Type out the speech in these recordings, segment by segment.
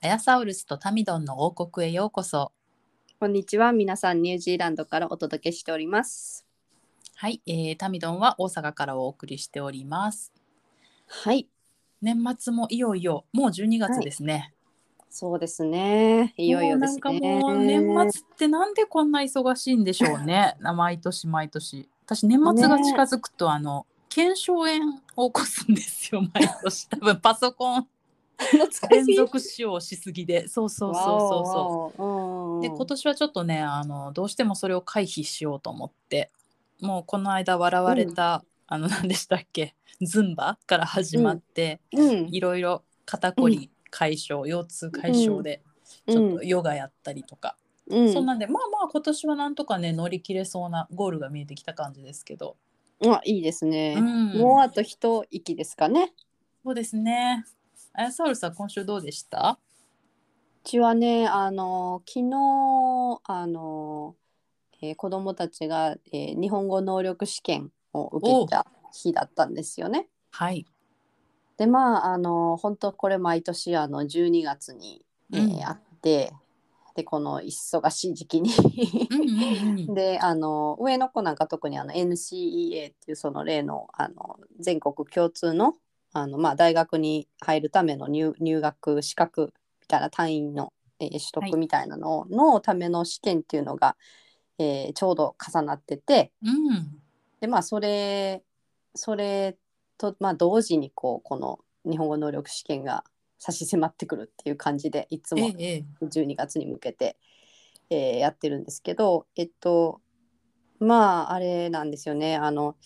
アヤサウルスとタミドンの王国へようこそこんにちは。皆さん、ニュージーランドからお届けしております。はい、えー、タミドンは大阪からお送りしておりますはい、年末もいよいよもう12月ですね、そうですね。いよいよですね。もうなんかもう年末ってなんでこんな忙しいんでしょうね 毎年毎年私年末が近づくと、あの腱鞘炎を起こすんですよ毎年多分パソコン。連続使用しすぎで。そうそうそうそうそう。で今年はちょっとねあのどうしてもそれを回避しようと思って。もうこの間笑われた、あの何でしたっけ？ズンバから始まって、うん、いろいろ肩こり解消、腰痛解消で、うん。ちょっとヨガやったりとか、うん、そんなんでまあまあ今年はなんとかね乗り切れそうなゴールが見えてきた感じですけど、あ、いいですね。うん。もうあと一息ですかね。そうですねあやサウルさん今週どうでした？うちはね、あの昨日あの、えー子供たちが、えー日本語能力試験を受けた日だったんですよね。はい、でまああの本当これ毎年あの12月に、えーうん。あってでこの忙しい時期に。うんうんうん、であの上の子なんか特にあの NCEA っていうその例のあの全国共通のあの、まあ、大学に入るための入入学資格みたいな単位の、えー取はい得みたいなののための試験っていうのが、えーちょうど重なっててうん。でまあそれそれと、まあ、同時にこうこの日本語能力試験が差し迫ってくるっていう感じでいつもえええ12月に向けて、えーやってるんですけどえっとまああれなんですよね。あの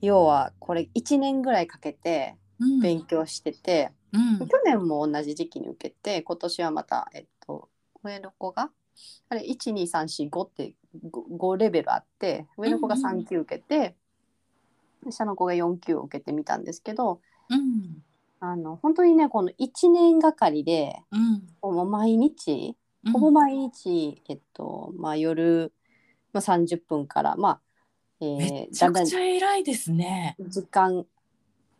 要はこれ1年ぐらいかけてうん勉強してて、うん。去年も同じ時期に受けて今年はまたえっと上の子があれ12345って 5, 5レベルあって上の子が3級受けて、下の子が4級を受けてみたんですけどうん。あの本当にねこの1年がかりでうん。もう毎日うん。ほぼ毎日、えっとまあ、夜、まあ、30分から、まあえめー、だんだんちゃくちゃ偉いですね。時間、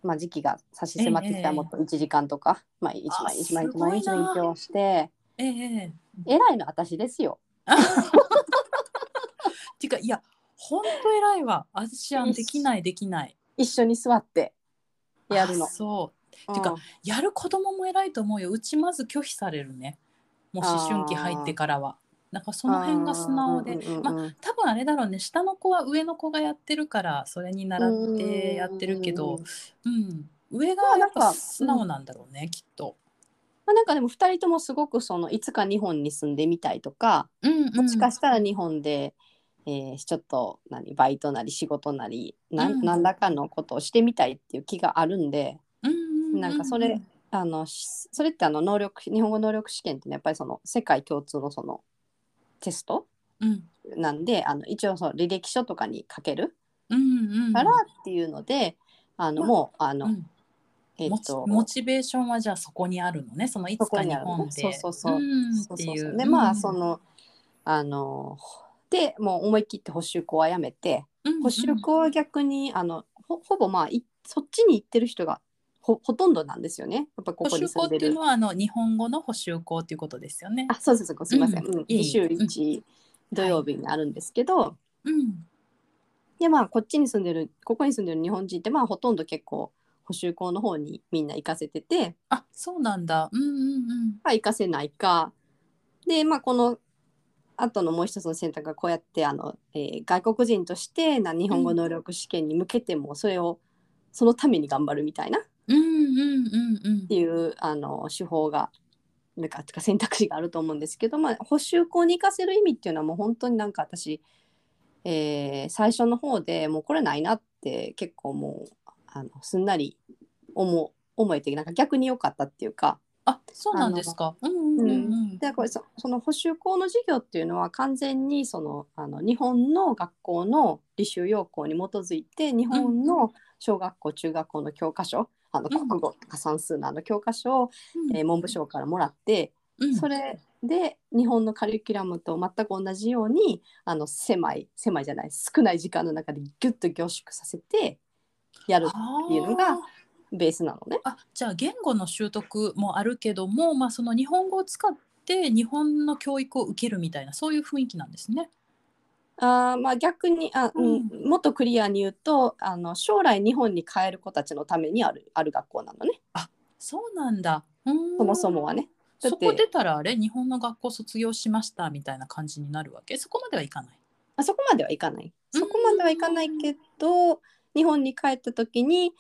まあ、時期が差し迫ってきたええらもっと1時間とか、まあ、一あ毎日毎日毎日勉強してええええ。偉いの私ですよ。ていうかいや本当偉いわ。私あんできないできない。一緒に座ってやるの。あ。そう。うん。てかやる子供も偉いと思うよ。うちまず拒否されるね。もう思春期入ってからはなんかその辺が素直であーうんうんまうん。多分あれだろうね。下の子は上の子がやってるからそれに習ってやってるけどうん。上がやっぱ素直なんだろうねきっと。まあ、なんかでも2人ともすごくそのいつか日本に住んでみたいとか、うんうん。もしかしたら日本で、えーちょっと何バイトなり仕事なりなうん何らかのことをしてみたいっていう気があるんで、うんうんうなんかそれあのしそれってあの能力日本語能力試験ってねやっぱりその世界共通のそのテストうん。なんであの一応その履歴書とかに書けるうんうんからっていうので、あのまあもうあの、うん。えっモチとモチベーションはじゃあそこにあるのね。そのいつか日本で。そこにあるねそうそうそう。んっていう。でまあそのあのでもう思い切って補習校はやめて、補習校は逆にあのほほぼまあいそっちに行ってる人がほほとんどなんですよね。やっぱこ補こに習校っていうのはあの日本語の補習校っていうことですよね。あそうそうそうすいません、うん。うん。いえいえ。2週1土曜日にあるんですけど、うん。でまあこっちに住んでるここに住んでる日本人ってまあほとんど結構補習校の方にみんな行かせてて、あそうなんだ。うんうんうん。まあ、行かせないか。でまあこの後のもう一つの選択がこうやってあの、えー外国人としてな日本語能力試験に向けてもそれをそのために頑張るみたいなっうんうんうんうん。ていうあの手法がなんかてか選択肢があると思うんですけど、まあ、補習校に行かせる意味っていうのはもう本当になんか私、えー最初の方でもうこれないなって結構もうあのすんなり思う思えてなんか逆に良かったっていうかあそうなんですか。でこれそその補習校の授業っていうのは完全にそのあの日本の学校の履修要項に基づいて日本の小学校、中学校の教科書あのうん国語とか算数のあの教科書を、うんえー文部省からもらって、うんそれで日本のカリキュラムと全く同じようにあの狭い狭いじゃない少ない時間の中でギュッと凝縮させてやるっていうのがベースなのね。あじゃあ言語の習得もあるけども、まあ、その日本語を使って日本の教育を受けるみたいなそういう雰囲気なんですね。あーまあ逆にあ、うん。もっとクリアに言うとあの将来日本に帰る子たちのためにあるある学校なのね。そうなんだ。そもそもはね。そこ出たらあれ日本の学校卒業しましたみたいな感じになるわけ？そこまではいかない。あそこまではいかない。そこまではいかないけど日本に帰った時に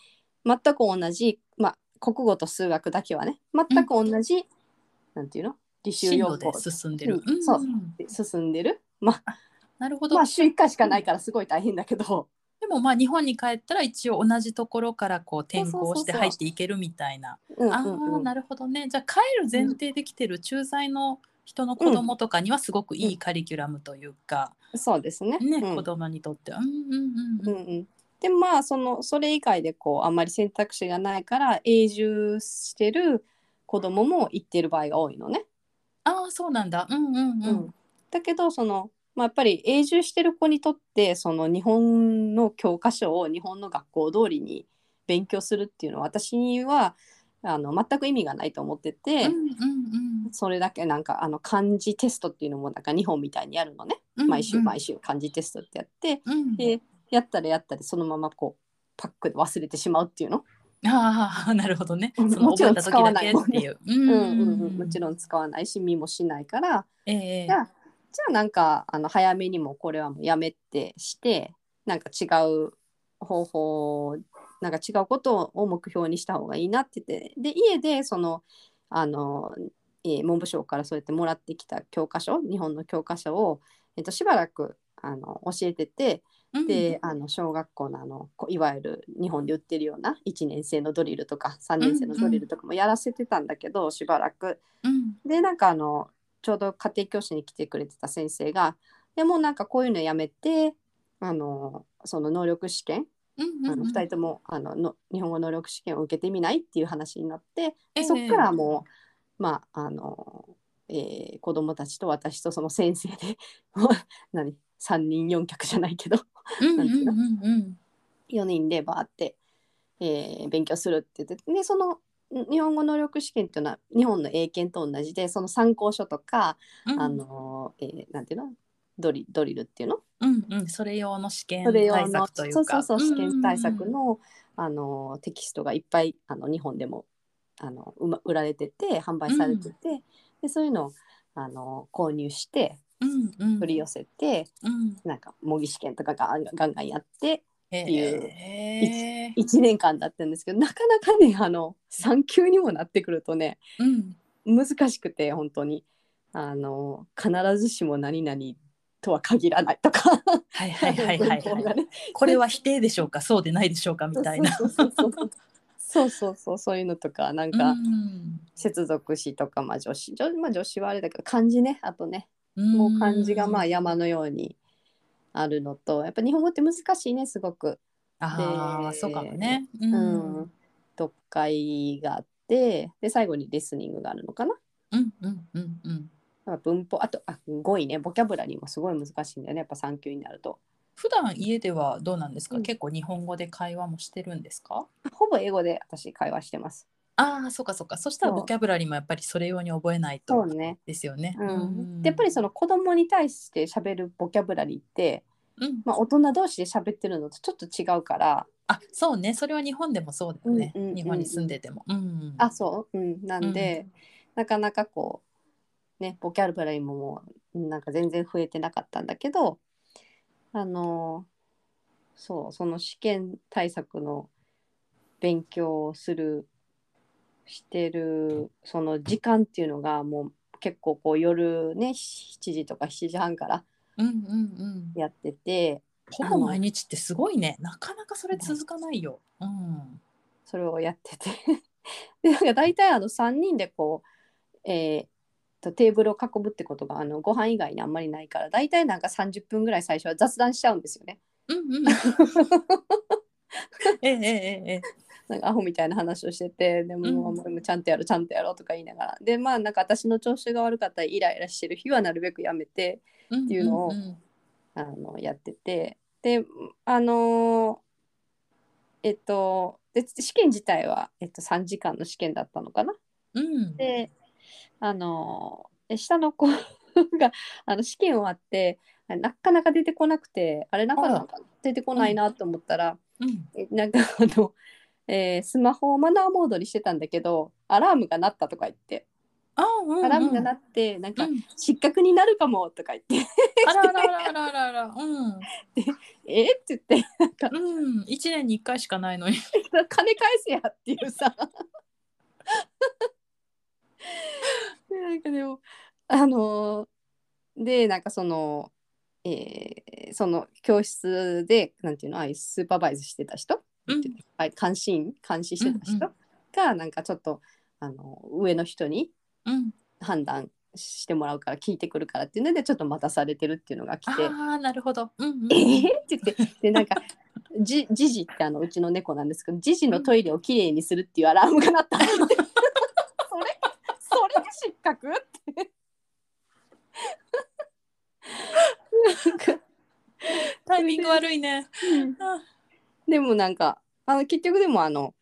全く同じ、まあ、国語と数学だけはね全く同じ、なんていうの？履修要項進んでる。うん。そう。進んでる。まあなるほど。まあ週1回しかないからすごい大変だけどでもまあ日本に帰ったら一応同じところからこう転校して入っていけるみたいな。うんああなるほどね。じゃあ帰る前提できてる駐在の人の子供とかにはすごくいいカリキュラムというか、そうですね。ね、うん子供にとっては。うんうんうんうん。うんうん、でまあそのそれ以外でこうあんまり選択肢がないから永住してる子供も行ってる場合が多いのね。ああそうなんだ。うんうんうん。うんだけどその、まあ、やっぱり永住してる子にとってその日本の教科書を日本の学校通りに勉強するっていうのは私にはあの全く意味がないと思ってて、うんうんそれだけなんかあの漢字テストっていうのもなんか日本みたいにやるのね、うん毎週うん毎週漢字テストってやって。うん。でやったらやったりそのままこうパックで忘れてしまうっていうの、ああなるほどね。もちろん覚えた時だけっていう。うんうんうんうんもちろん使わないし見もしないからええじゃあじゃあなんかあの早めにもこれはもうやめてしてなんか違う方法なんか違うことを目標にした方がいいなって言ってで家でそのあの、えー文部省からそうやってもらってきた教科書日本の教科書を、えっとしばらくあの教えててうん。であの小学校のあのこいわゆる日本で売ってるような1年生のドリルとか3年生のドリルとかもやらせてたんだけど、しばらく。うん。でなんかあのちょうど家庭教師に来てくれてた先生が「でもなんかこういうのやめてあのその能力試験うんうんあの2人ともあのの日本語能力試験を受けてみない?」っていう話になってそっからもう、まああの、えー子供たちと私とその先生で何3人4脚じゃないけどうんなんていうのうんうんうん4人でバーって、えー勉強するって言ってでそのん日本語能力試験っていうのは日本の英検と同じでその参考書とか、うん。あのえーなんていうの？ドリドリルっていうの？うんうん。それ用の試験対の策というそうかそうそう試験対策うん。うんの,、あのテキストがいっぱいあの日本でもあのうま売られてて販売されてて、でそういうのをあの購入してうんうん。取り寄せて、うん。なんか模擬試験とかがガンガンやってっていう 1, 1年間だったんですけどなかなかねあの産休にもなってくるとね、うん、難しくて本当に。あの必ずしも何々とは限らないとか。はいはいはいはい、これは否定でしょうかそうでないでしょうかみたいな。そうそうそうそう。いうのとかなんか、接続詞とかまあ助詞、まあ、助詞はあれだけど漢字ねあとねもう漢字がまあ山のようにあるのとやっぱ日本語って難しいねすごく。でああそうかもねううん読解があってで最後にリスニングがあるのかな。うんうんうんうん文法あとあ語彙ねボキャブラリーもすごい難しいんだよねやっぱ3級になると。普段家ではどうなんですか、うん結構日本語で会話もしてるんですか？ほぼ英語で私会話してます。ああそうかそうか。そしたらボキャブラリーもやっぱりそれ用に覚えないとそうね。ですよね。うん、でやっぱりその子供に対して喋るボキャブラリーって、うん、まあ、大人同士で喋ってるのとちょっと違うから。あそうね。それは日本でもそうだよね、うんうんうんうん。日本に住んでても。うん、あそう、うん、なんで、なかなかこうねボキャブラリーももうなんか全然増えてなかったんだけどあのそうその試験対策の勉強をするしてるその時間っていうのがもう結構こう夜ね7時とか7時半からうんうんうんやっててほぼ毎日ってすごいねなかなかそれ続かないよ。うん、それをやってて でなんか大体あの3人でこう、えーとテーブルを囲むってことがあのご飯以外にあんまりないから大体なんか30分ぐらい最初は雑談しちゃうんですよね。うんうん。ええええええ。なんかアホみたいな話をしててでも,、うん。もちゃんとやろうちゃんとやろうとか言いながら。でまあなんか私の調子が悪かったりイライラしてる日はなるべくやめてっていうのをあのやってて。であのーえっとで試験自体は、えっと、3時間の試験だったのかな。うん。であのえ下の子が あの試験終わってなかなか出てこなくてあれなんかな。んか出てこないなと思ったら、うん。えなんかあの、えースマホをマナーモードにしてたんだけどアラームが鳴ったとか言ってあ、うんうん。アラームが鳴ってなんかうん失格になるかもとか言ってあらあらあらあらあら。うん。え？ーって言ってなんかうん。一年に一回しかないのに。金返せやっていうさで なんかでもあのーでなんかそのえーその教室でなんていうの？ああいうスーパーバイズしてた人、うん。はい、監視員監視してた人うんがなんかちょっとあの上の人にうん。判断してもらうから聞いてくるからっていうのでちょっと待たされてるっていうのが来てああ、なるほど。うんうん。えーって言ってでなんかじジジってあのうちの猫なんですけどジジのトイレをきれいにするっていうアラームが鳴った それそれで失格ってタイミング悪いね。あでもなんかあの結局でもあの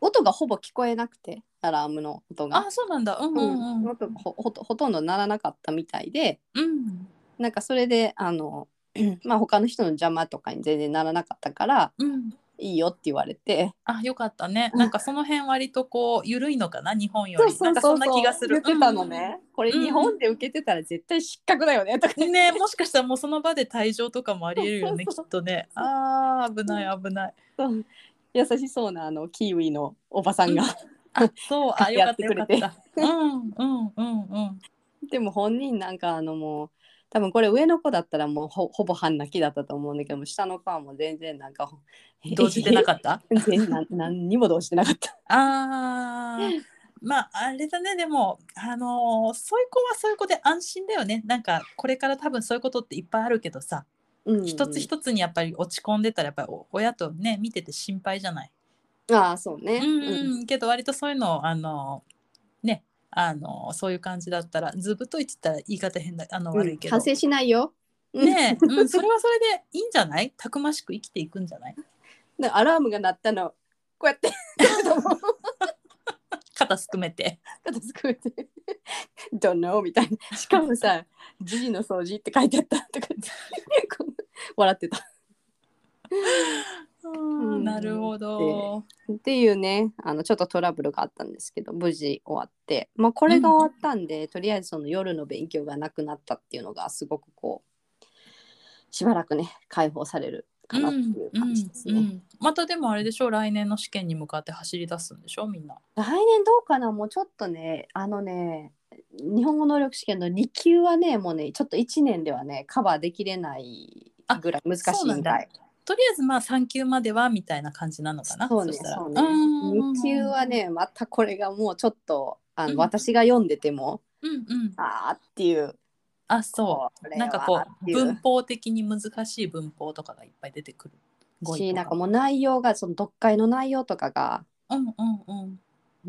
音がほぼ聞こえなくてアラームの音があ、そうなんだ。うんうんうん。音がほほとほとんど鳴らなかったみたいでうん。なんかそれであの まあ他の人の邪魔とかに全然ならなかったからうん。いいよって言われてあ、よかったね。なんかその辺割とこう緩いのかな、日本より。なんかそんな気がする。言ってたのね、これうん日本で受けてたら絶対失格だよねとかうん。ねもしかしたらもうその場で退場とかもありえるよね、きっとね。ああ、危ない危ない。優しそうなあのキーウィのおばさんが、あ、そう、あ、よかったよかった。うんうんうんうん。でも本人なんかあのもう多分これ上の子だったらもうほほぼ半泣きだったと思うんだけども下の子はもう全然なんか 動じてなかった？何にも動じてなかった。あー。まああれだね。でもあのーそういう子はそういう子で安心だよね。なんかこれから多分そういうことっていっぱいあるけどさ、うん。一つ一つにやっぱり落ち込んでたらやっぱりお親とね見てて心配じゃない？ああそうね。うん。うん、けど割とそういうのをあのねあのそういう感じだったらずぶといって言ったら言い方変だあのうん悪いけど、反省しないよ。うん。ねえ、うん、それはそれでいいんじゃない？たくましく生きていくんじゃない？でアラームが鳴ったの。こうやって。肩すくめて。片付けて「Don't know」みたいな。しかもさ「時事の掃除」って書いてあったとか笑ってた。うんなるほど。っていうねあのちょっとトラブルがあったんですけど無事終わって、まあ、これが終わったんで、とりあえずその夜の勉強がなくなったっていうのがすごくこうしばらくね解放されるかなっていう感じですね。うんうんまたでもあれでしょ来年の試験に向かって走り出すんでしょみんな。来年どうかなもうちょっとねあのね日本語能力試験の2級はねもうねちょっと1年ではねカバーできれないぐらい難しいみたい。とりあえずまあ3級まではみたいな感じなのかな？そうねそうね。うん2級は。ねまたこれがもうちょっとあの、うん私が読んでてもうんうん。あーっていうあそう。なんかこうう文法的に難しい文法とかがいっぱい出てくる。しなんかもう内容がその読解の内容とかがうんうんうん。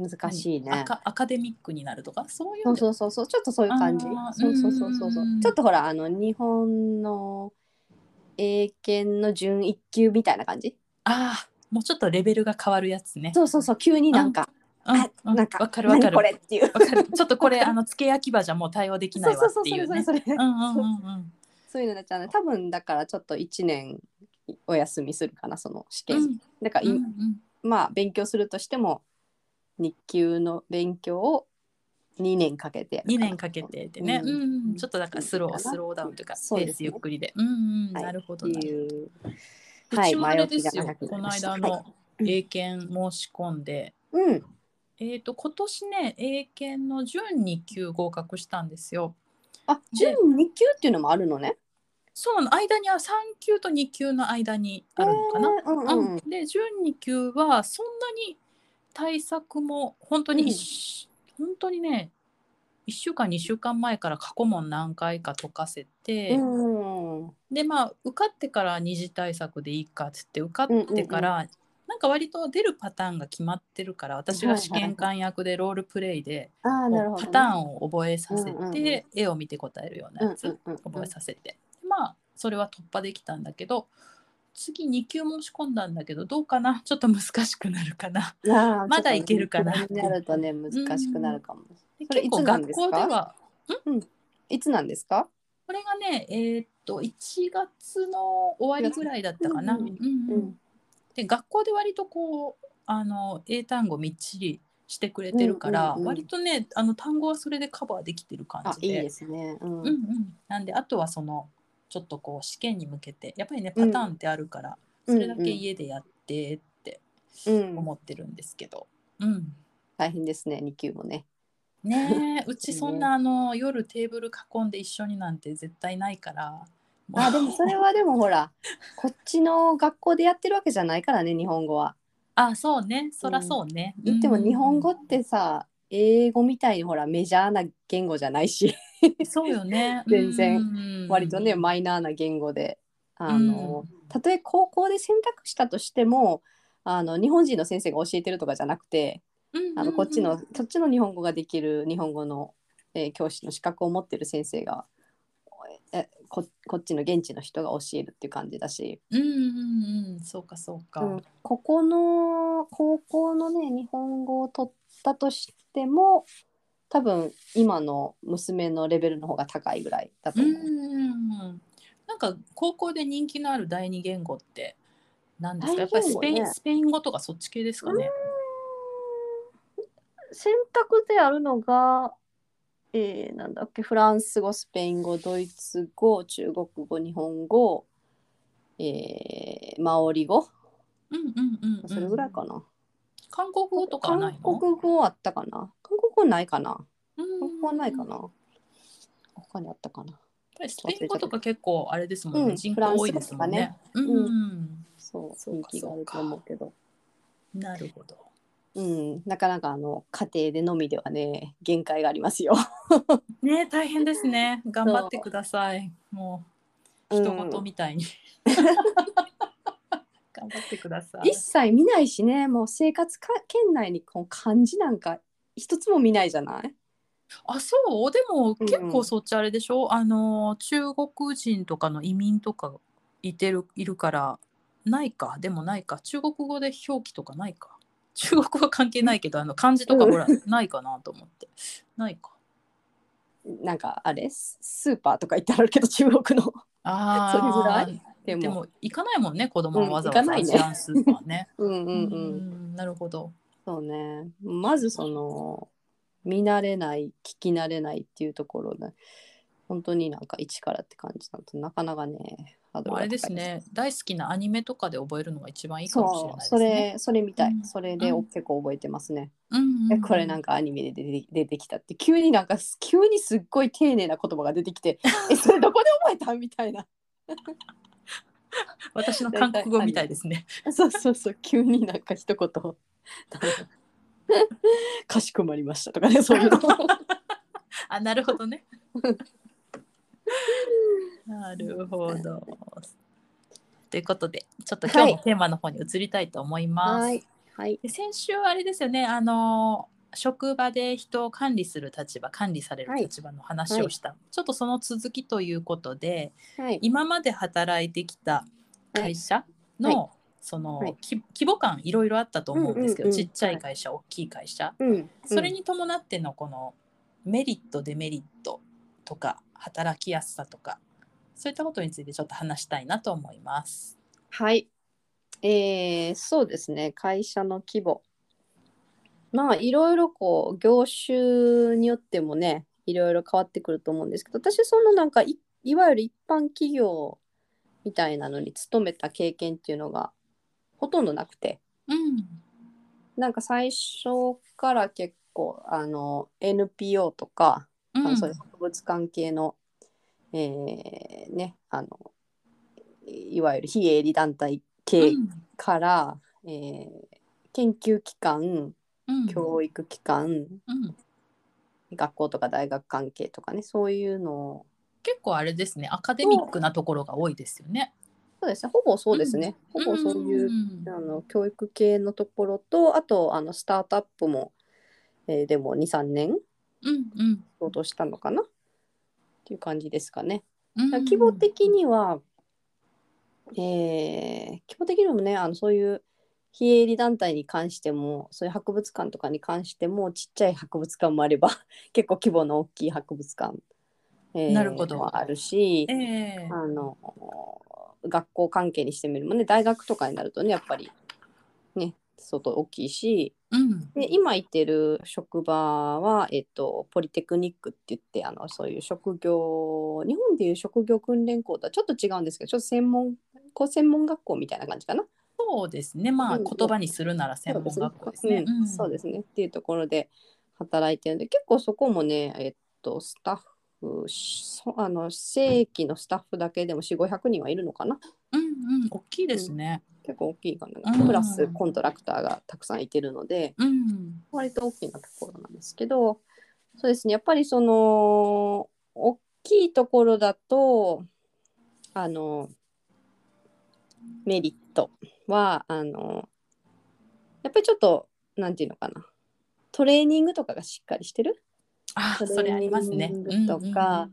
難しいね。アカアカデミックになるとか？そういうそうのそうそうちょっとそういう感じ。そうそうそうそうそううんちょっとほらあの日本の英検の準1級みたいな感じ？ああもうちょっとレベルが変わるやつね。そうそうそう急になんか、うんあうんなんかわかるわかる。何これっていう。わかる。ちょっとこれ あの付け焼き場じゃもう対応できないわっていうね。それそれそれ、うんうんうんうん。そういうのになっちゃうね多分だからちょっと1年お休みするかなその試験、うんだからい、うんうんまあ勉強するとしても日級の勉強を2年かけてやる2年かけてでね、ううん。んちょっとだからスロースローダウンというかペースゆっくりで、うんなるほどっていう。ちもあれですよ、この間あの、はい。英検申し込んで、うん。えっ、と今年ね英検の準2級合格したんですよ。あ準2級っていうのもあるのね。そうなの。間には3級と2級の間にあるのかな、へーうんうんうん。うんで準2級はそんなに対策も本当に一、本当にね1週間2週間前から過去問何回か解かせて、うん。でまあ受かってから二次対策でいいかっつって受かってから、なんか割と出るパターンが決まってるから私が試験官役でロールプレイで、ああなるほど、パターンを覚えさせて、うんうんうん。絵を見て答えるようなやつ、うんうんうん覚えさせて。まあそれは突破できたんだけど次2級申し込んだんだけどどうかな？ちょっと難しくなるかな。まだいけるかな。っとなるとね難しくなるかも。でそれ結構学いつなんですか？校ではいつなんですか？これがねえーっと1月の終わりぐらいだったかな。うんうん。うん。で学校で割とこうあの英単語みっちりしてくれてるから、うんうんうん。割とねあの単語はそれでカバーできてる感じで。あいいですね。うん。うんうん、なんであとはそのちょっとこう試験に向けてやっぱりねパターンってあるから、うんそれだけ家でやってってうん。思ってるんですけど、うん。大変ですね二級もね。ねえ うちそんなあの夜テーブル囲んで一緒になんて絶対ないから。もうあでもそれはでもほら こっちの学校でやってるわけじゃないからね日本語は。あそうね。そらそうね、言っても日本語っうんてさ英語みたいにほらメジャーな言語じゃないし。そうよね。全然うん割とねマイナーな言語で。あの、たとえ高校で選択したとしてもあの日本人の先生が教えてるとかじゃなくてうんあのこっちのそっちの日本語ができる日本語の、えー教師の資格を持ってる先生がえここっちの現地の人が教えるっていう感じだし、うんうんうん。そうかそうか、うん。ここの高校のね日本語を取ったとしても多分今の娘のレベルの方が高いぐらいだとうん思う。うんなんか高校で人気のある第二言語って何ですか？やっぱりスペイン、スペイン語とかそっち系ですかね。選択であるのが、えーなんだっけフランス語スペイン語ドイツ語中国語日本語、えーマオリ語うんうんうん、うん。それぐらいかな。韓国語とかはないの？韓国語あったかな？韓国語ないかな？うん韓国語はないかな？他にあったかな？やっぱりスペイン語とか結構あれですもんね、うん人口多いですもんね。うんうんうん。そうそうか人気があると思うけど。なるほど。うん、なかなかあの家庭でのみではね限界がありますよ。ね大変ですね。頑張ってください。もう人事みたいに。頑張ってください。一。切見ないしね。もう生活か圏内にこう漢字なんか一つも見ないじゃない？あそう？でもうん結構そっちあれでしょ、あの中国人とかの移民とかいてるいるからないか？でもないか？中国語で表記とかないか？中国語は関係ないけどあの漢字とかうんほらないかなと思って。ないか？なんかあれ？ススーパーとか行ってあるけど中国の。あそれぐらい？でも。行かないもんね子供はわざわざうん行かないね。アジアンスーパーね。うんうんうん、うんなるほど。そうね。まずその見慣れない聞き慣れないっていうところで本当になんか一からって感じだとなかなかねハードルあれですね。大好きなアニメとかで覚えるのが一番いいかもしれないですそうそねれそれみたい、うん。それでうん。結構覚えてますね、うんこれなんかアニメで出て出てきたって急になんか急にすっごい丁寧な言葉が出てきてえそれどこで覚えた？みたいな 私の韓国語みたいですねそうそうそう急になんか一言 かしこまりましたとかね そういうのあ、なるほどね。なるほど。ということで、ちょっと今日のテーマの方に移りたいと思います。はいはいで先週あれですよね、あの職場で人を管理する立場、管理される立場の話をした、ちょっとその続きということで、はい。今まで働いてきた会社の、はその、規模感いろいろあったと思うんですけど、うんうんうん。ちっちゃい会社、大きい会社、うん。それに伴ってのこのメリットデメリットとか働きやすさとかそういったことについてちょっと話したいなと思います。はい。えー、そうですね、会社の規模。まあ、いろいろこう、業種によってもね、いろいろ変わってくると思うんですけど、私、そのなんかい、いわゆる一般企業みたいなのに勤めた経験っていうのがほとんどなくて、うん、なんか最初から結構、あの、NPO とか、あのそういう博物関係の、えーね、あの、いわゆる非営利団体系から、えー研究機関うん。教育機関、うん、学校とか大学関係とかねそういうの。を結構あれですね。アカデミックなところが多いですよね。そうですね。ほぼそうですね、ほぼそういう、んあの教育系のところとあとあのスタートアップも、えーでも23年うんうん。相当したのかな？っていう感じですかね。うん規模的には、えー規模的にもねあのそういう非営利団体に関してもそういう博物館とかに関してもちっちゃい博物館もあれば 結構規模の大きい博物館、えーなるほど。もあるし、ええ。あの学校関係にしてみるもね。大学とかになるとねやっぱりね相当大きいし。うん。で今行ってる職場は、えっと、ポリテクニックって言ってあのそういう職業日本でいう職業訓練校とはちょっと違うんですけどちょっと専門こう専門学校みたいな感じかな。そうですね。まあうん。言葉にするなら専門学校ですね。うん。そうですね。っていうところで働いてるんで結構そこもねえっとスタッフそあの正規のスタッフだけでも4500人はいるのかな？うんうん。大きいですね。結構大きいかな、うんプラスコントラクターがたくさんいてるのでうん。割と大きなところなんですけどそうですね。やっぱりその大きいところだとあのメリットはあのやっぱりちょっとなんていうのかな。トレーニングとかがしっかりしてる？あそれありますね。トレーニングとか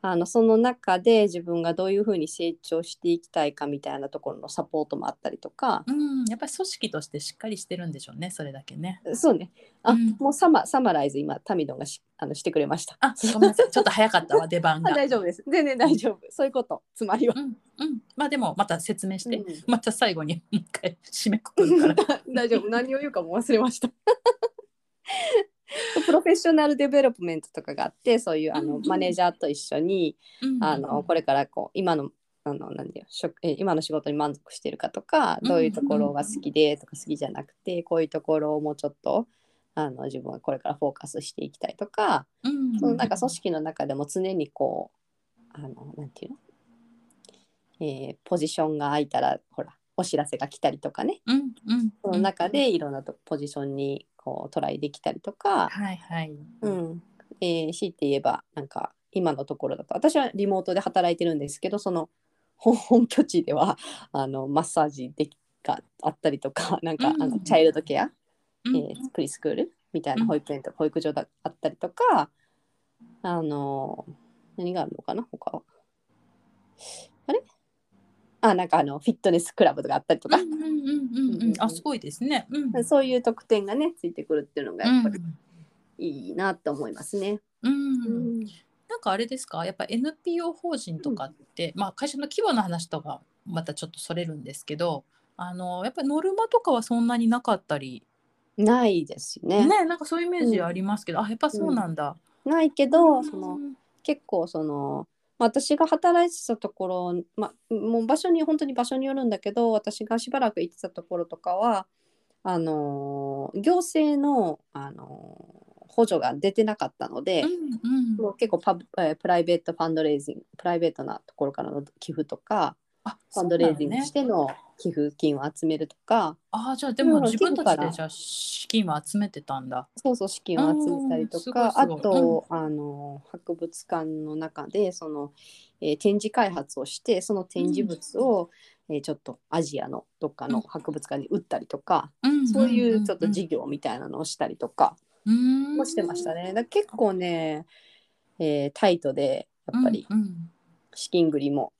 あのその中で自分がどういうふうに成長していきたいかみたいなところのサポートもあったりとか、うんやっぱり組織としてしっかりしてるんでしょうねそれだけね。そうねあ、うんもうサマサマライズ今タミドンがしあのしてくれました。あごめんなさいちょっと早かったわ出番あが。大丈夫です全然大丈夫そういうことつまりはう。んうんまあでもまた説明して、うんまた最後にもう一回締めくくるから。大丈夫何を言うかも忘れました。professional development とかがあってそういうあのうんマネージャーと一緒にうんあのこれからこう今のあのなんていう職え今の仕事に満足しているかとかどういうところが好きでとか好きじゃなくてこういうところをもうちょっとあの自分はこれからフォーカスしていきたいとかうん。そのなんか組織の中でも常にこうあのなんていうの、えーポジションが空いたらほらお知らせが来たりとかね。うんうんその中でいろんなとポジションにこうトライできたりとか、はいはい。うん。えー強いて言えばなんか今のところだと。私はリモートで働いてるんですけどその本 本拠地ではあのマッサージでがあったりとか なんか、うん。あのチャイルドケア、うん。えープリスクールみたいなうん。保育園とか保育所があったりとか、あの何があるのかな他はあなんかあのフィットネスクラブとかあったりとか。う、んうんうんうんうん。あすごいですね。うん。そういう特典がねついてくるっていうのがやっぱりうん。いいなと思いますね。うん。なんかあれですか？やっぱ NPO 法人とかって、まあ会社の規模の話とかまたちょっとそれるんですけどあのやっぱりノルマとかはそんなになかったりないですね。ねなんかそういうイメージありますけど、あやっぱそうなんだ。ないけど、うん。その結構そのまあ私が働いてたところ、まあ、もう場所に本当に場所によるんだけど私がしばらく行ってたところとかはあのー行政の、あのー補助が出てなかったので、うんうん。もう結構パブ、えープライベートファンドレイジングプライベートなところからの寄付とかあファンドレイジングしての寄付金を集めるとか。あじゃあでもうん自分たちでじゃあ資金は集めてたんだ。そうそう資金を集めたりとうんかあすごいすごい。と、あの博物館の中でその、えー展示開発をしてその展示物を、えーちょっとアジアのどっかの博物館に売ったりとか、そういうちょっと事業みたいなのをしたりとかもしてましたね。だ結構ね、えータイトでやっぱりうんうん。資金繰りも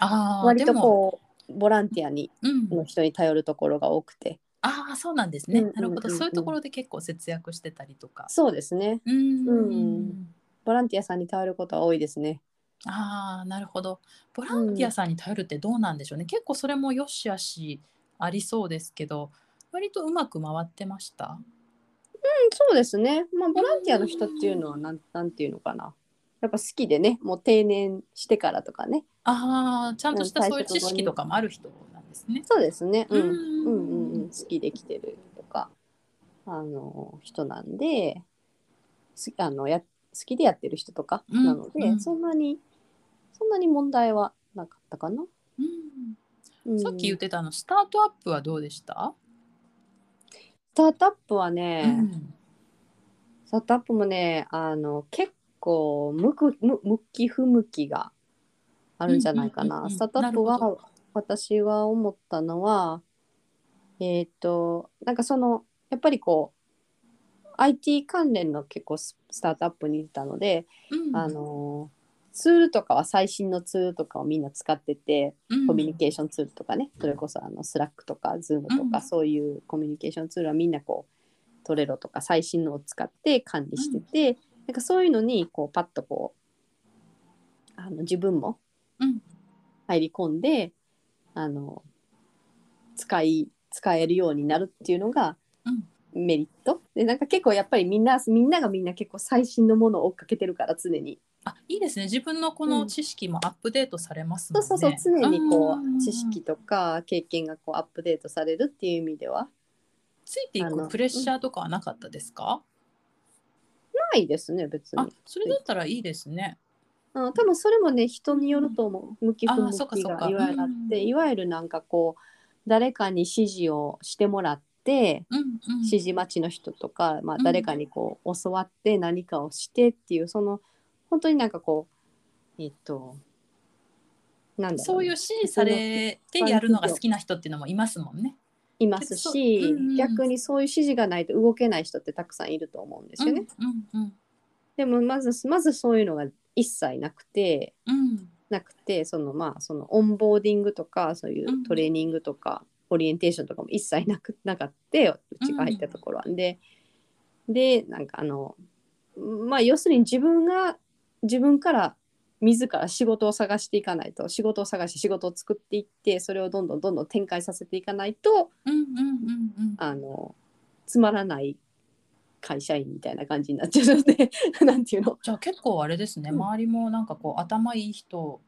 あー割とでもこうボランティアにうん。の人に頼るところが多くて。ああそうなんですね、うんうんなるほど。うんうんそういうところで結構節約してたりとか。そうですね。うん。うん。ボランティアさんに頼ることは多いですね。ああなるほど。ボランティアさんに頼るってどうなんでしょうね、結構それもよしあしありそうですけど割とうまく回ってました？そうですね。まあ、ボランティアの人っていうのはなん、なんていうのかな。やっぱ好きでね、もう定年してからとかね。ああちゃんとしたうんそういう知識とかもある人なんですねそうですね。うん。うんうんうんうん。好きで来てるとか、あの、人なんで、すあのや好きでやってる人とかうんなので、うんそんなに、そんなに問題はなかったかな。うんうんさっき言ってたあのスタートアップはどうでした？スタートアップはうね、んスタートアップもねあの結構向く向向き不向きがあるんじゃないかな。うんうんうんうんスタートアップは私は思ったのはえっ、となんかそのやっぱりこう IT 関連の結構ススタートアップにいたので、うん。あのツールとかは最新のツールとかをみんな使ってて、うん。コミュニケーションツールとかねそれこそあの Slack とか Zoom とか、うん。そういうコミュニケーションツールはみんなこう Trello とか最新のを使って管理してて、なんかそういうのにこうパッとこうあの自分もうん。入り込んであの使い使えるようになるっていうのがうん。メリット。でなんか結構やっぱりみんなみんながみんな結構最新のものを追っかけてるから常に。あいいですね。自分のこの知識もアップデートされますもね。そうんそうそう常にこんう知識とか経験がこうアップデートされるっていう意味では。ついていくプレッシャーとかはなかったですか、ないですね別に。あそれだったらいいですね。うん、多分それもね人によると思う向き不あ向きがいわゆるあって。うん。いわゆるなんかこう誰かに指示をしてもらってうんうん、指示待ちの人とか、まあ、うん。誰かにこう教わって何かをしてっていうその本当になんかこうえっとなんだろそういう指示されてやるのが好きな人っていうのもいますもんね。いますし、うんうん。逆にそういう指示がないと動けない人ってたくさんいると思うんですよね。うんうんでもまずまずそういうのが一切なくてうん。なくてそのまあそのオンボーディングとかそういうトレーニングとか、オリエンテーションとかも一切なく なかってうちが入ったところは、ででなんかあのまあ要するに自分が自分から自ら仕事を探していかないと仕事を探して仕事を作っていってそれをどんどんどんどん展開させていかないとうんうんうんうんあのつまらない会社員みたいな感じになっちゃうので なんていうの。じゃあ結構あれですね、うん。周りもなんかこう頭いい人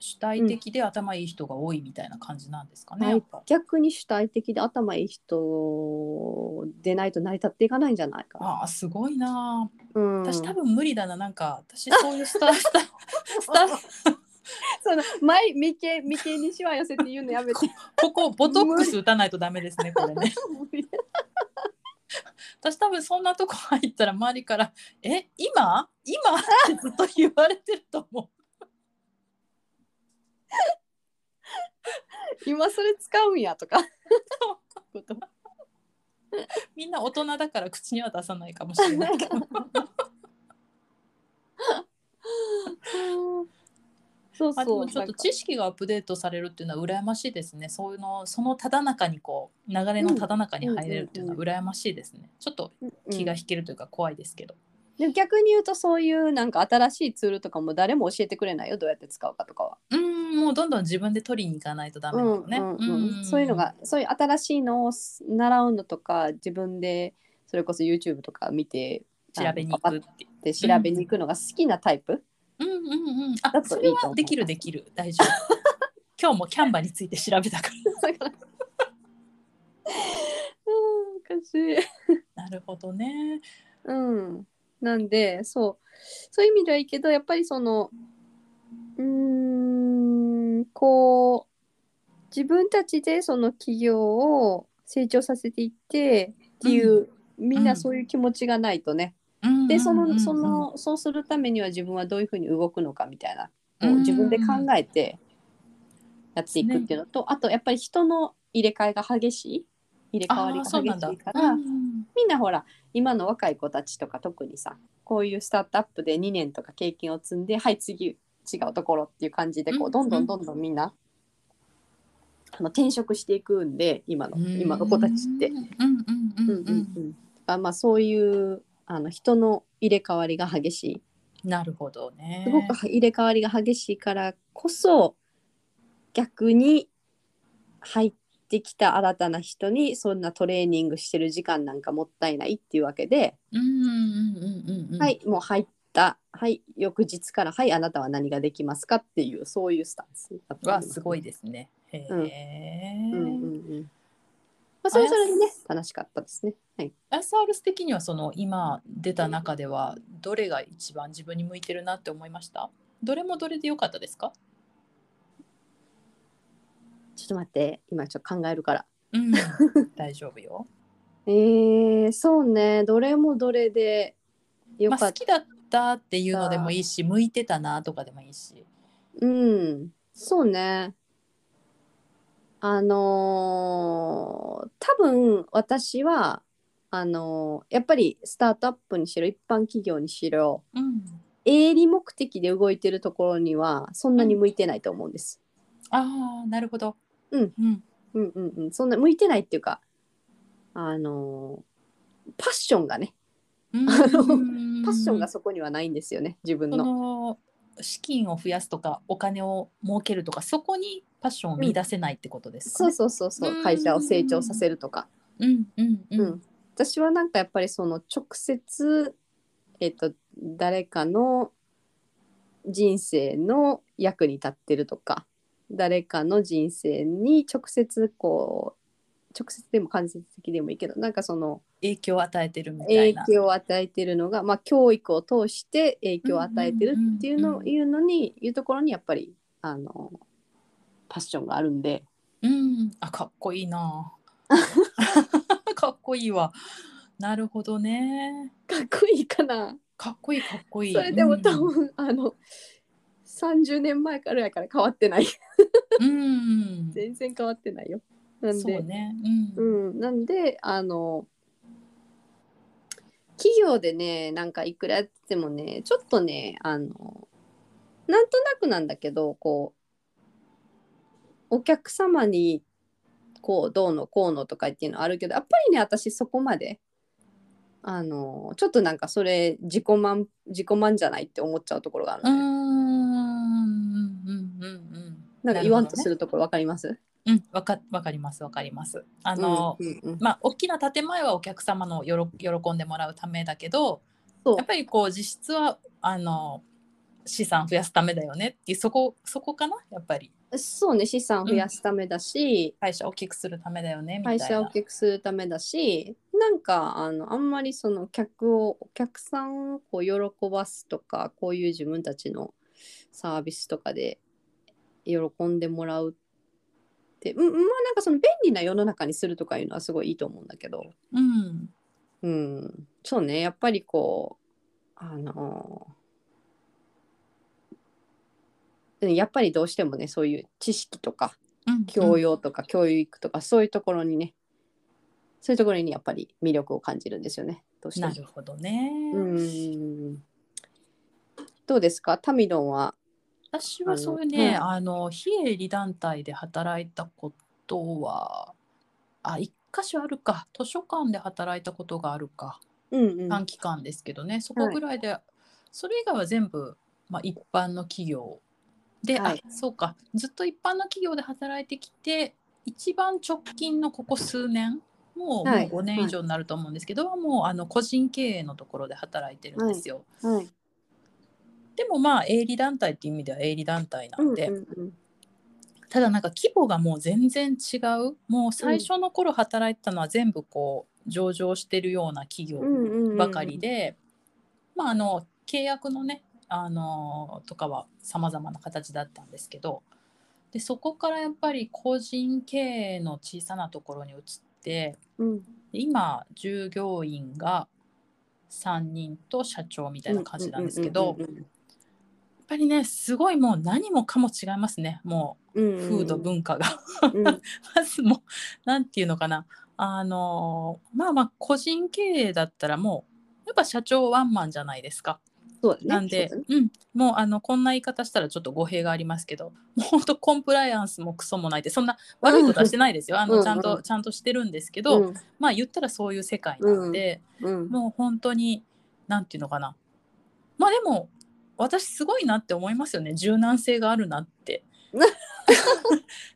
主体的で頭いい人が多いみたいな感じなんですかね、はい。やっぱ。逆に主体的で頭いい人でないと成り立っていかないんじゃないかな。ああすごいな。うん、私多分無理だな。なんか私そういうスタ スタスタ その前眉間眉間にしわ寄せて言うのやめて。ここボトックス打たないとダメですねこれね。私多分そんなとこ入ったら周りから「え今？今?」ってずっと言われてると思う 今それ使うんやとか。みんな大人だから口には出さないかもしれないけど。そうそう。もちょっと知識がアップデートされるっていうのは羨ましいですね。そういうのそのただ中にこう流れのただ中に入れるっていうのは羨ましいですね。ちょっと気が引けるというか怖いですけど、でも逆に言うとそういうなんか新しいツールとかも誰も教えてくれないよ。どうやって使うかとかは。うんもうどんどん自分で取りに行かないとダメなのね、うんうんうん。そういうのがそういう新しいのを習うのとか自分でそれこそ YouTube とか見て調べに行くって。調べに行くのが好きなタイプ、うんうんうん。あそれはできるできる。大丈夫。今日もキャンバについて調べたから。うんおかしい。なるほどね。うん、なんでそう。そういう意味ではいいけどやっぱりそのうーんこう自分たちでその企業を成長させていってっていう、みんなそういう気持ちがないとね、でそのそのそうするためには自分はどういうふうに動くのかみたいなこう自分で考えてやっていくっていうのと、あとやっぱり人の入れ替えが激しい入れ替わりが激しいから。みんなほら今の若い子たちとか特にさこういうスタートアップで2年とか経験を積んではい次違うところっていう感じでこうどんどんどんどんみんな、あの転職していくんで今の今の子たちって。うんうんうん。うんうんうん。あまあ、そういうあの人の入れ替わりが激しい。なるほどね。すごく入れ替わりが激しいからこそ逆に入ってきた新たな人にそんなトレーニングしてる時間なんかもったいないっていうわけで。うんうんうんうんうん。はい、もう入った。はい、翌日から、はい、あなたは何ができますかっていう、そういうスタンスだと思わますすごいですねへえ、うんうんうんうん。まあ、それぞれにね、楽しかったですね。はい。アスアルス的にはその今出た中ではどれが一番自分に向いてるなって思いました？どれもどれで良かったですか？ちょっと待って、今ちょっと考えるから。うん 大丈夫よえー、そうねどれもどれでよまあ、かった、好きだったっていうのでもいいし向いてたなとかでもいいし。うん。そうね。あのー多分私はあのーやっぱりスタートアップにしろ一般企業にしろうん、営利目的で動いてるところにはそんなに向いてないと思うんです。ああなるほど。うん。うん。うんうんうん、そんな向いてないっていうかあのーパッションがねうんパッションがそこにはないんですよね自分その。の資金を増やすとかお金を儲けるとかそこにパッションを見出せないってことですかね。そうそうそうそううん会社を成長させるとか。うんうんうんうん私はなんかやっぱりその直接、えっと誰かの人生の役に立ってるとか誰かの人生に直接こう直接でも間接的でもいいけどなんかその影響を与えてるみた影いな。響を与えてるのが、まあ、教育を通して影響を与えてるっていうの,、うんうんうんうんいうのにいうところにやっぱりあのパッションがあるんでうん、あかっこいいな。かっこいいわ。なるほどね。かっこいいかなかっこいいかっこいい。それでもうん多分、あの30年前からやから変わってないうん。全然変わってないよなんでそうね。ううん。ん、なんであの企業でねなんかいくらやってもねちょっとねあのなんとなくなんだけどこうお客様にこうどうのこうのとかっていうのはあるけどやっぱりね私そこまであのちょっとなんかそれ自己満自己満じゃないって思っちゃうところがあるうーのん。ね、うんうんうんうん。なんか言わんとするところわかります？うん、わかわかりますわかります。あの、うんうんうん。まあ大きな建前はお客様のよろ喜んでもらうためだけどやっぱりこう実質はあの資産増やすためだよねっていうそこそこかな？やっぱり。そうね資産増やすためだし、会社を大きくするためだよねみたいな。会社を大きくするためだしなんかあのあんまりその客をお客さんをこう喜ばすとかこういう自分たちのサービスとかで喜んでもらうって。うんまあなんかその便利な世の中にするとかいうのはすごいいいと思うんだけど。うん。うんそうね。やっぱりこうあのうんやっぱりどうしてもねそういう知識とかうん教養とか教育とかそういうところにねそういうところにやっぱり魅力を感じるんですよね。どうしても。なるほどね。うん。どうですか？タミドンは私はそういうねあのあの非営利団体で働いたことはあ一箇所あるか。図書館で働いたことがあるか。うんうん。短期間ですけどね、そこぐらいで、それ以外は全部、まあ、一般の企業。で、はい。あそうか。ずっと一般の企業で働いてきて一番直近のここ数年もう,、はい。もう5年以上になると思うんですけど、もうあの個人経営のところで働いてるんですよ。はいでもまあ営利団体っていう意味では営利団体なんで、うんうんただなんか規模がもう全然違う。もう最初の頃働いてたのは全部こう上場してるような企業うんうんうんうんばかりで、まああの契約のねあのとかは様々な形だったんですけどでそこからやっぱり個人経営の小さなところに移ってうん。で今従業員が3人と社長みたいな感じなんですけどやっぱりねすごいもう何もかも違いますね。もう風土文化が。うん。まずもうなんていうのかな。あのまあまあ個人経営だったらもうやっぱ社長ワンマンじゃないですか。そうだね。なんでね。うん、もうあのこんな言い方したらちょっと語弊がありますけど。もうほんとコンプライアンスもクソもないってそんな悪いことはしてないですよ。あうんうん。のちゃんとちゃんとしてるんですけど、うん。まあ言ったらそういう世界なんで、うん。もう本当になんていうのかな。まあでも私すごいなって思いますよね。柔軟性があるなって。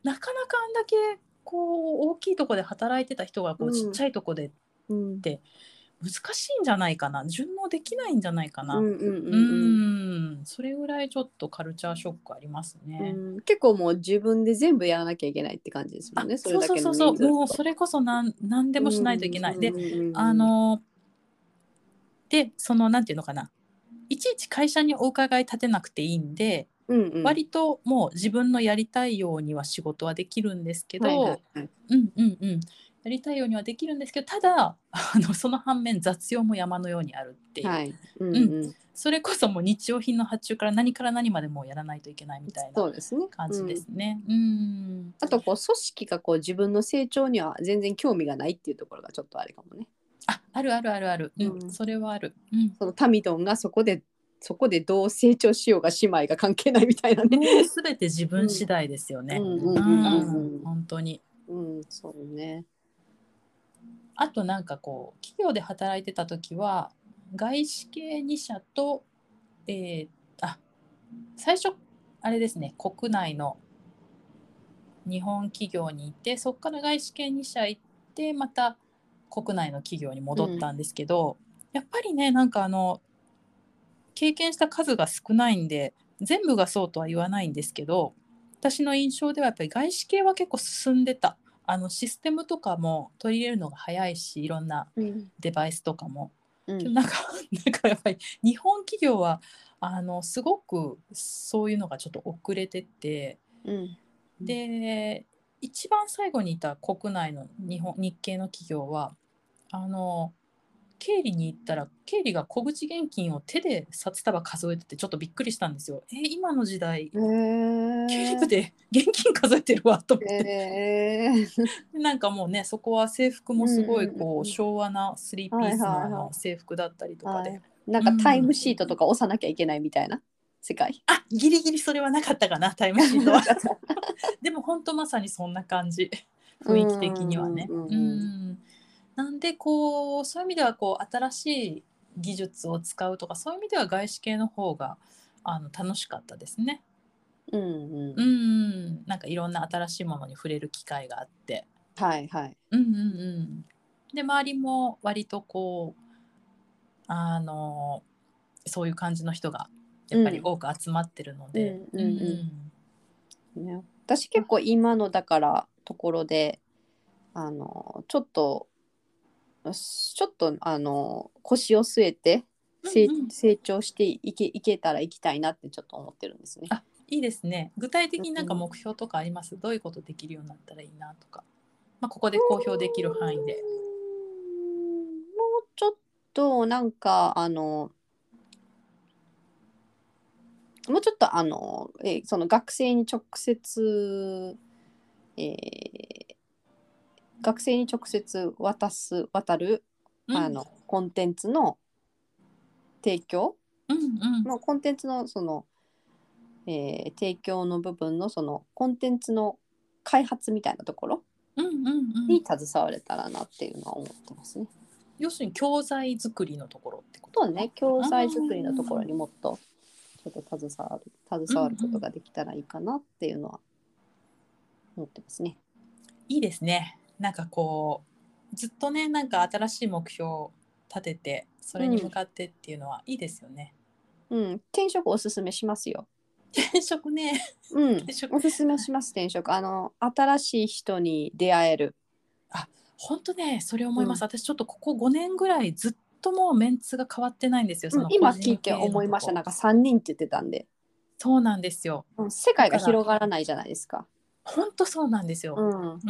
なかなかあんだけこう大きいとこで働いてた人がこううん。ちっちゃいとこでうん。難しいんじゃないかな。順応できないんじゃないかな。うんそれぐらいちょっとカルチャーショックありますね。うん。結構もう自分で全部やらなきゃいけないって感じですもんね。あそうそうそうそう。もうそれこそなん何でもしないといけない。であのでそのなんていうのかないちいち会社にお伺い立てなくていいんで、うんうん割ともう自分のやりたいようには仕事はできるんですけど、はいはいはいうんうんうんやりたいようにはできるんですけどただあのその反面雑用も山のようにあるっていう、はい。うんうん。それこそもう日用品の発注から何から何までもうやらないといけないみたいなそうですね。感じでうね。うんあとこう組織がこう自分の成長には全然興味がないっていうところがちょっとあれかもね。ああるあるあるある、うんうんそれはある。うんそのタミドンがそこでそこでどう成長しようが姉妹が関係ないみたいなね。もうすべて自分次第ですよね。うん本当に。うん、そうね。あとなんかこう企業で働いてた時は外資系2社と、えーあ最初あれですね国内の日本企業にいてそこから外資系2社行ってまた国内の企業に戻ったんですけど、やっぱりねなんかあの経験した数が少ないんで全部がそうとは言わないんですけど私の印象ではやっぱり外資系は結構進んでた。あのシステムとかも取り入れるのが早いしいろんなうん。デバイスとかも、うん。なんか なんかやっぱり日本企業はあのすごくそういうのがちょっと遅れててうん。で一番最後にいた国内の日本日系の企業はあの経理に行ったら経理が小口現金を手で札束数えててちょっとびっくりしたんですよ。え今の時代へー。経理部で現金数えてるわと思って、へー。なんかもうねそこは制服もすごいこう昭和なスリーピースの制服だったりとかで、はい。なんかタイムシートとか押さなきゃいけないみたいな？世界。あギリギリそれはなかったかなタイムシートは。でも本当まさにそんな感じ。雰囲気的にはね。うんなんでこうそういう意味ではこう新しい技術を使うとかそういう意味では外資系の方があの楽しかったですね。うんうん。うんなんかいろんな新しいものに触れる機会があって。はいはい。うんうんうん、で周りも割とこうあのそういう感じの人がやっぱり多く集まってるので、うんうんうん。ね、私結構今のだからところであのちょっとちょっとあの腰を据えて成,、うんうん。成長していけいけたら行きたいなってちょっと思ってるんですね。あいいですね。具体的になんか目標とかあります？どういうことできるようになったらいいなとか、まあ、ここで公表できる範囲で。もうちょっとなんかあのもうちょっとあの、えーその学生に直接、えー学生に直接渡す渡る、うん。あのコンテンツの提供？うんうん。のコンテンツのその、えー提供の部分のそのコンテンツの開発みたいなところ？うんうんうん。に携われたらなっていうのは思ってますね。要するに教材作りのところってこと？ね、教材作りのところにもっとちょっと携わる携わることができたらいいかなっていうのは思ってますね。いいですねなんかこうずっとねなんか新しい目標を立ててそれに向かってっていうのはいいですよね。うん、転職おすすめしますよ。転職ね。うん。転、職。おすすめします転職。あの新しい人に出会える。本当ねそれ思います、う私ちょっとここ5年ぐらいずっともうメンツが変わってないんですよその今聞いて思いました。なんか3人って言ってたんで、そうなんですよ。うん。世界が広がらないじゃないですか。本当そうなんですよ、うん、うん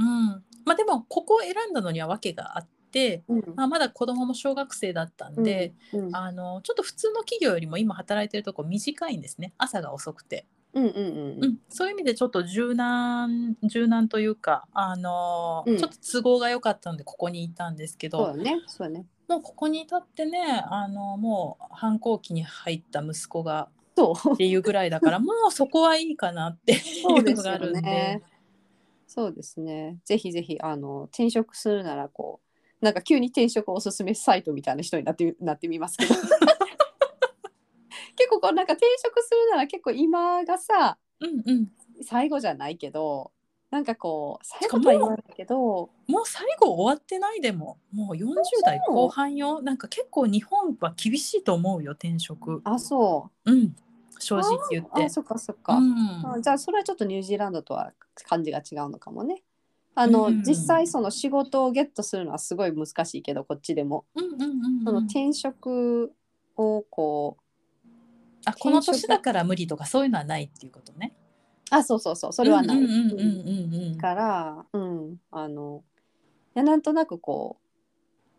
まあでもここを選んだのには訳があって、うん、まあ、まだ子供も小学生だったんで、うん、うん、あのちょっと普通の企業よりも今働いてるとこ短いんですね。朝が遅くて、うん、うん、ううん、ん、そういう意味でちょっと柔軟柔軟というか、あのうん。ちょっと都合が良かったのでここにいたんですけど、そうだね、そうだね。もうここに至ってねあのもう反抗期に入った息子がそう。っ。ていうぐらいだからもうそこはいいかなっていうのそうですよがあるんで。ね。そうですね。ぜひぜひあの転職するならこうなんか急に転職おすすめサイトみたいな人になって なってみますけど。結構こうなんか転職するなら結構今がさうんうん、最後じゃないけどなんかこう最後とは言わないけどもう最後終わってないでももう40代後半よ。なんか結構日本は厳しいと思うよ転職。あそうん正直言って。うあそっかそっか、うん。あじゃあそれはちょっとニュージーランドとは感じが違うのかもね。あの、うん実際その仕事をゲットするのはすごい難しいけどこっちでも。うんうんうんその転職をこうあこの年だから無理とかそういうのはないっていうことね。あそうそうそう。それはない、うんうんうんうんうんうんから、うん、あのやなんとなくこう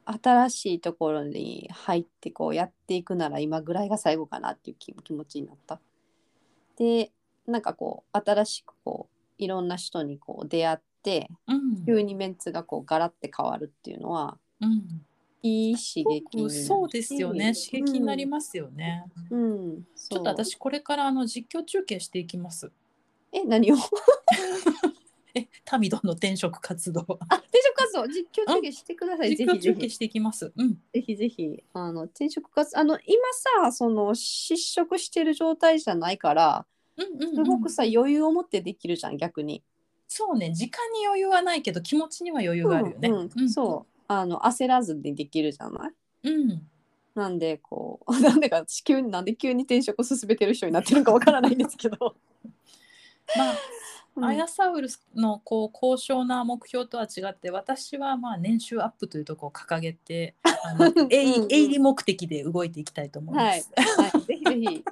新しいところに入ってこうやっていくなら今ぐらいが最後かなっていう気気持ちになった。でなんかこう新しくこういろんな人にこう出会ってうん。急にメンツがこうガラッて変わるっていうのはうん。いい刺激そうですよね。刺激になりまますよね、す。うん、ちょっと私これからあの実況中継していきます。え何を？えタミドの転職活動。あ転職活動。実況中継してください。ぜ実況ひぜひ。中継していきます。うん。ぜひぜひ。あの転職活あの今さその失職してる状態じゃないからうんうん、すごくさ、余裕を持ってできるじゃん逆に。そうね。時間に余裕はないけど気持ちには余裕があるよね、うんうんそう。あの焦らずにできるじゃない？うん。なんでこう なんでか急になんで急に転職を進めてる人になってるかわからないんですけど。まあうんアヤサウルスのこう高尚な目標とは違って私はまあ年収アップというところを掲げて あのうん営利目的で動いていきたいと思いまはいす。、はい、ぜひぜひ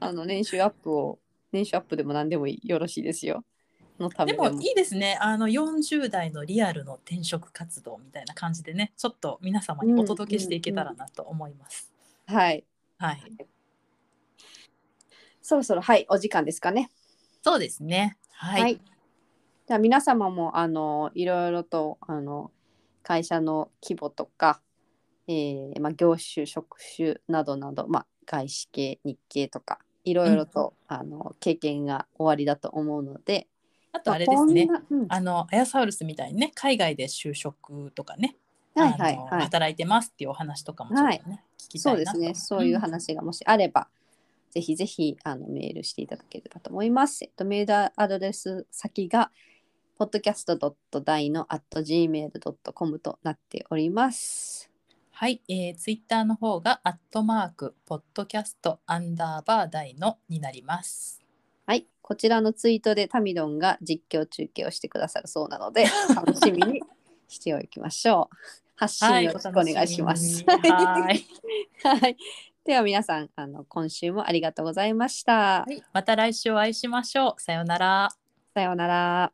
あの年収アップを年収アップでも何でもよろしいですよ。のためでもでもいいですねあの40代のリアルの転職活動みたいな感じでねちょっと皆様にお届けしていけたらなと思います。はいはい、そろそろはいお時間ですかね。そうですね。はい、はい。じゃあ皆様もあのいろいろとあの会社の規模とか、えーまあ、業種職種などなど、まあ、外資系日系とかいろいろと、あの経験が終わりだと思うのであとあれですね。うん。あのアヤサウルスみたいにね海外で就職とかね、はいはいはい。働いてますっていうお話とかもちょっとね、聞きたそういなと。ですね。そういう話がもしあれば、ぜひぜひあのメールしていただければと思います。えっと、メールアドレス先が podcast.dai の gmail.com となっております。はい、えー、ツイッターの方がアットマークポッドキャストアンダーバー大のになります。はい。こちらのツイートでタミドンが実況中継をしてくださるそうなので、楽しみにしておきましょう。発信よろしくお願いします。はい。では皆さん、あの今週もありがとうございました。はいまた来週お会いしましょう。さようなら。さようなら。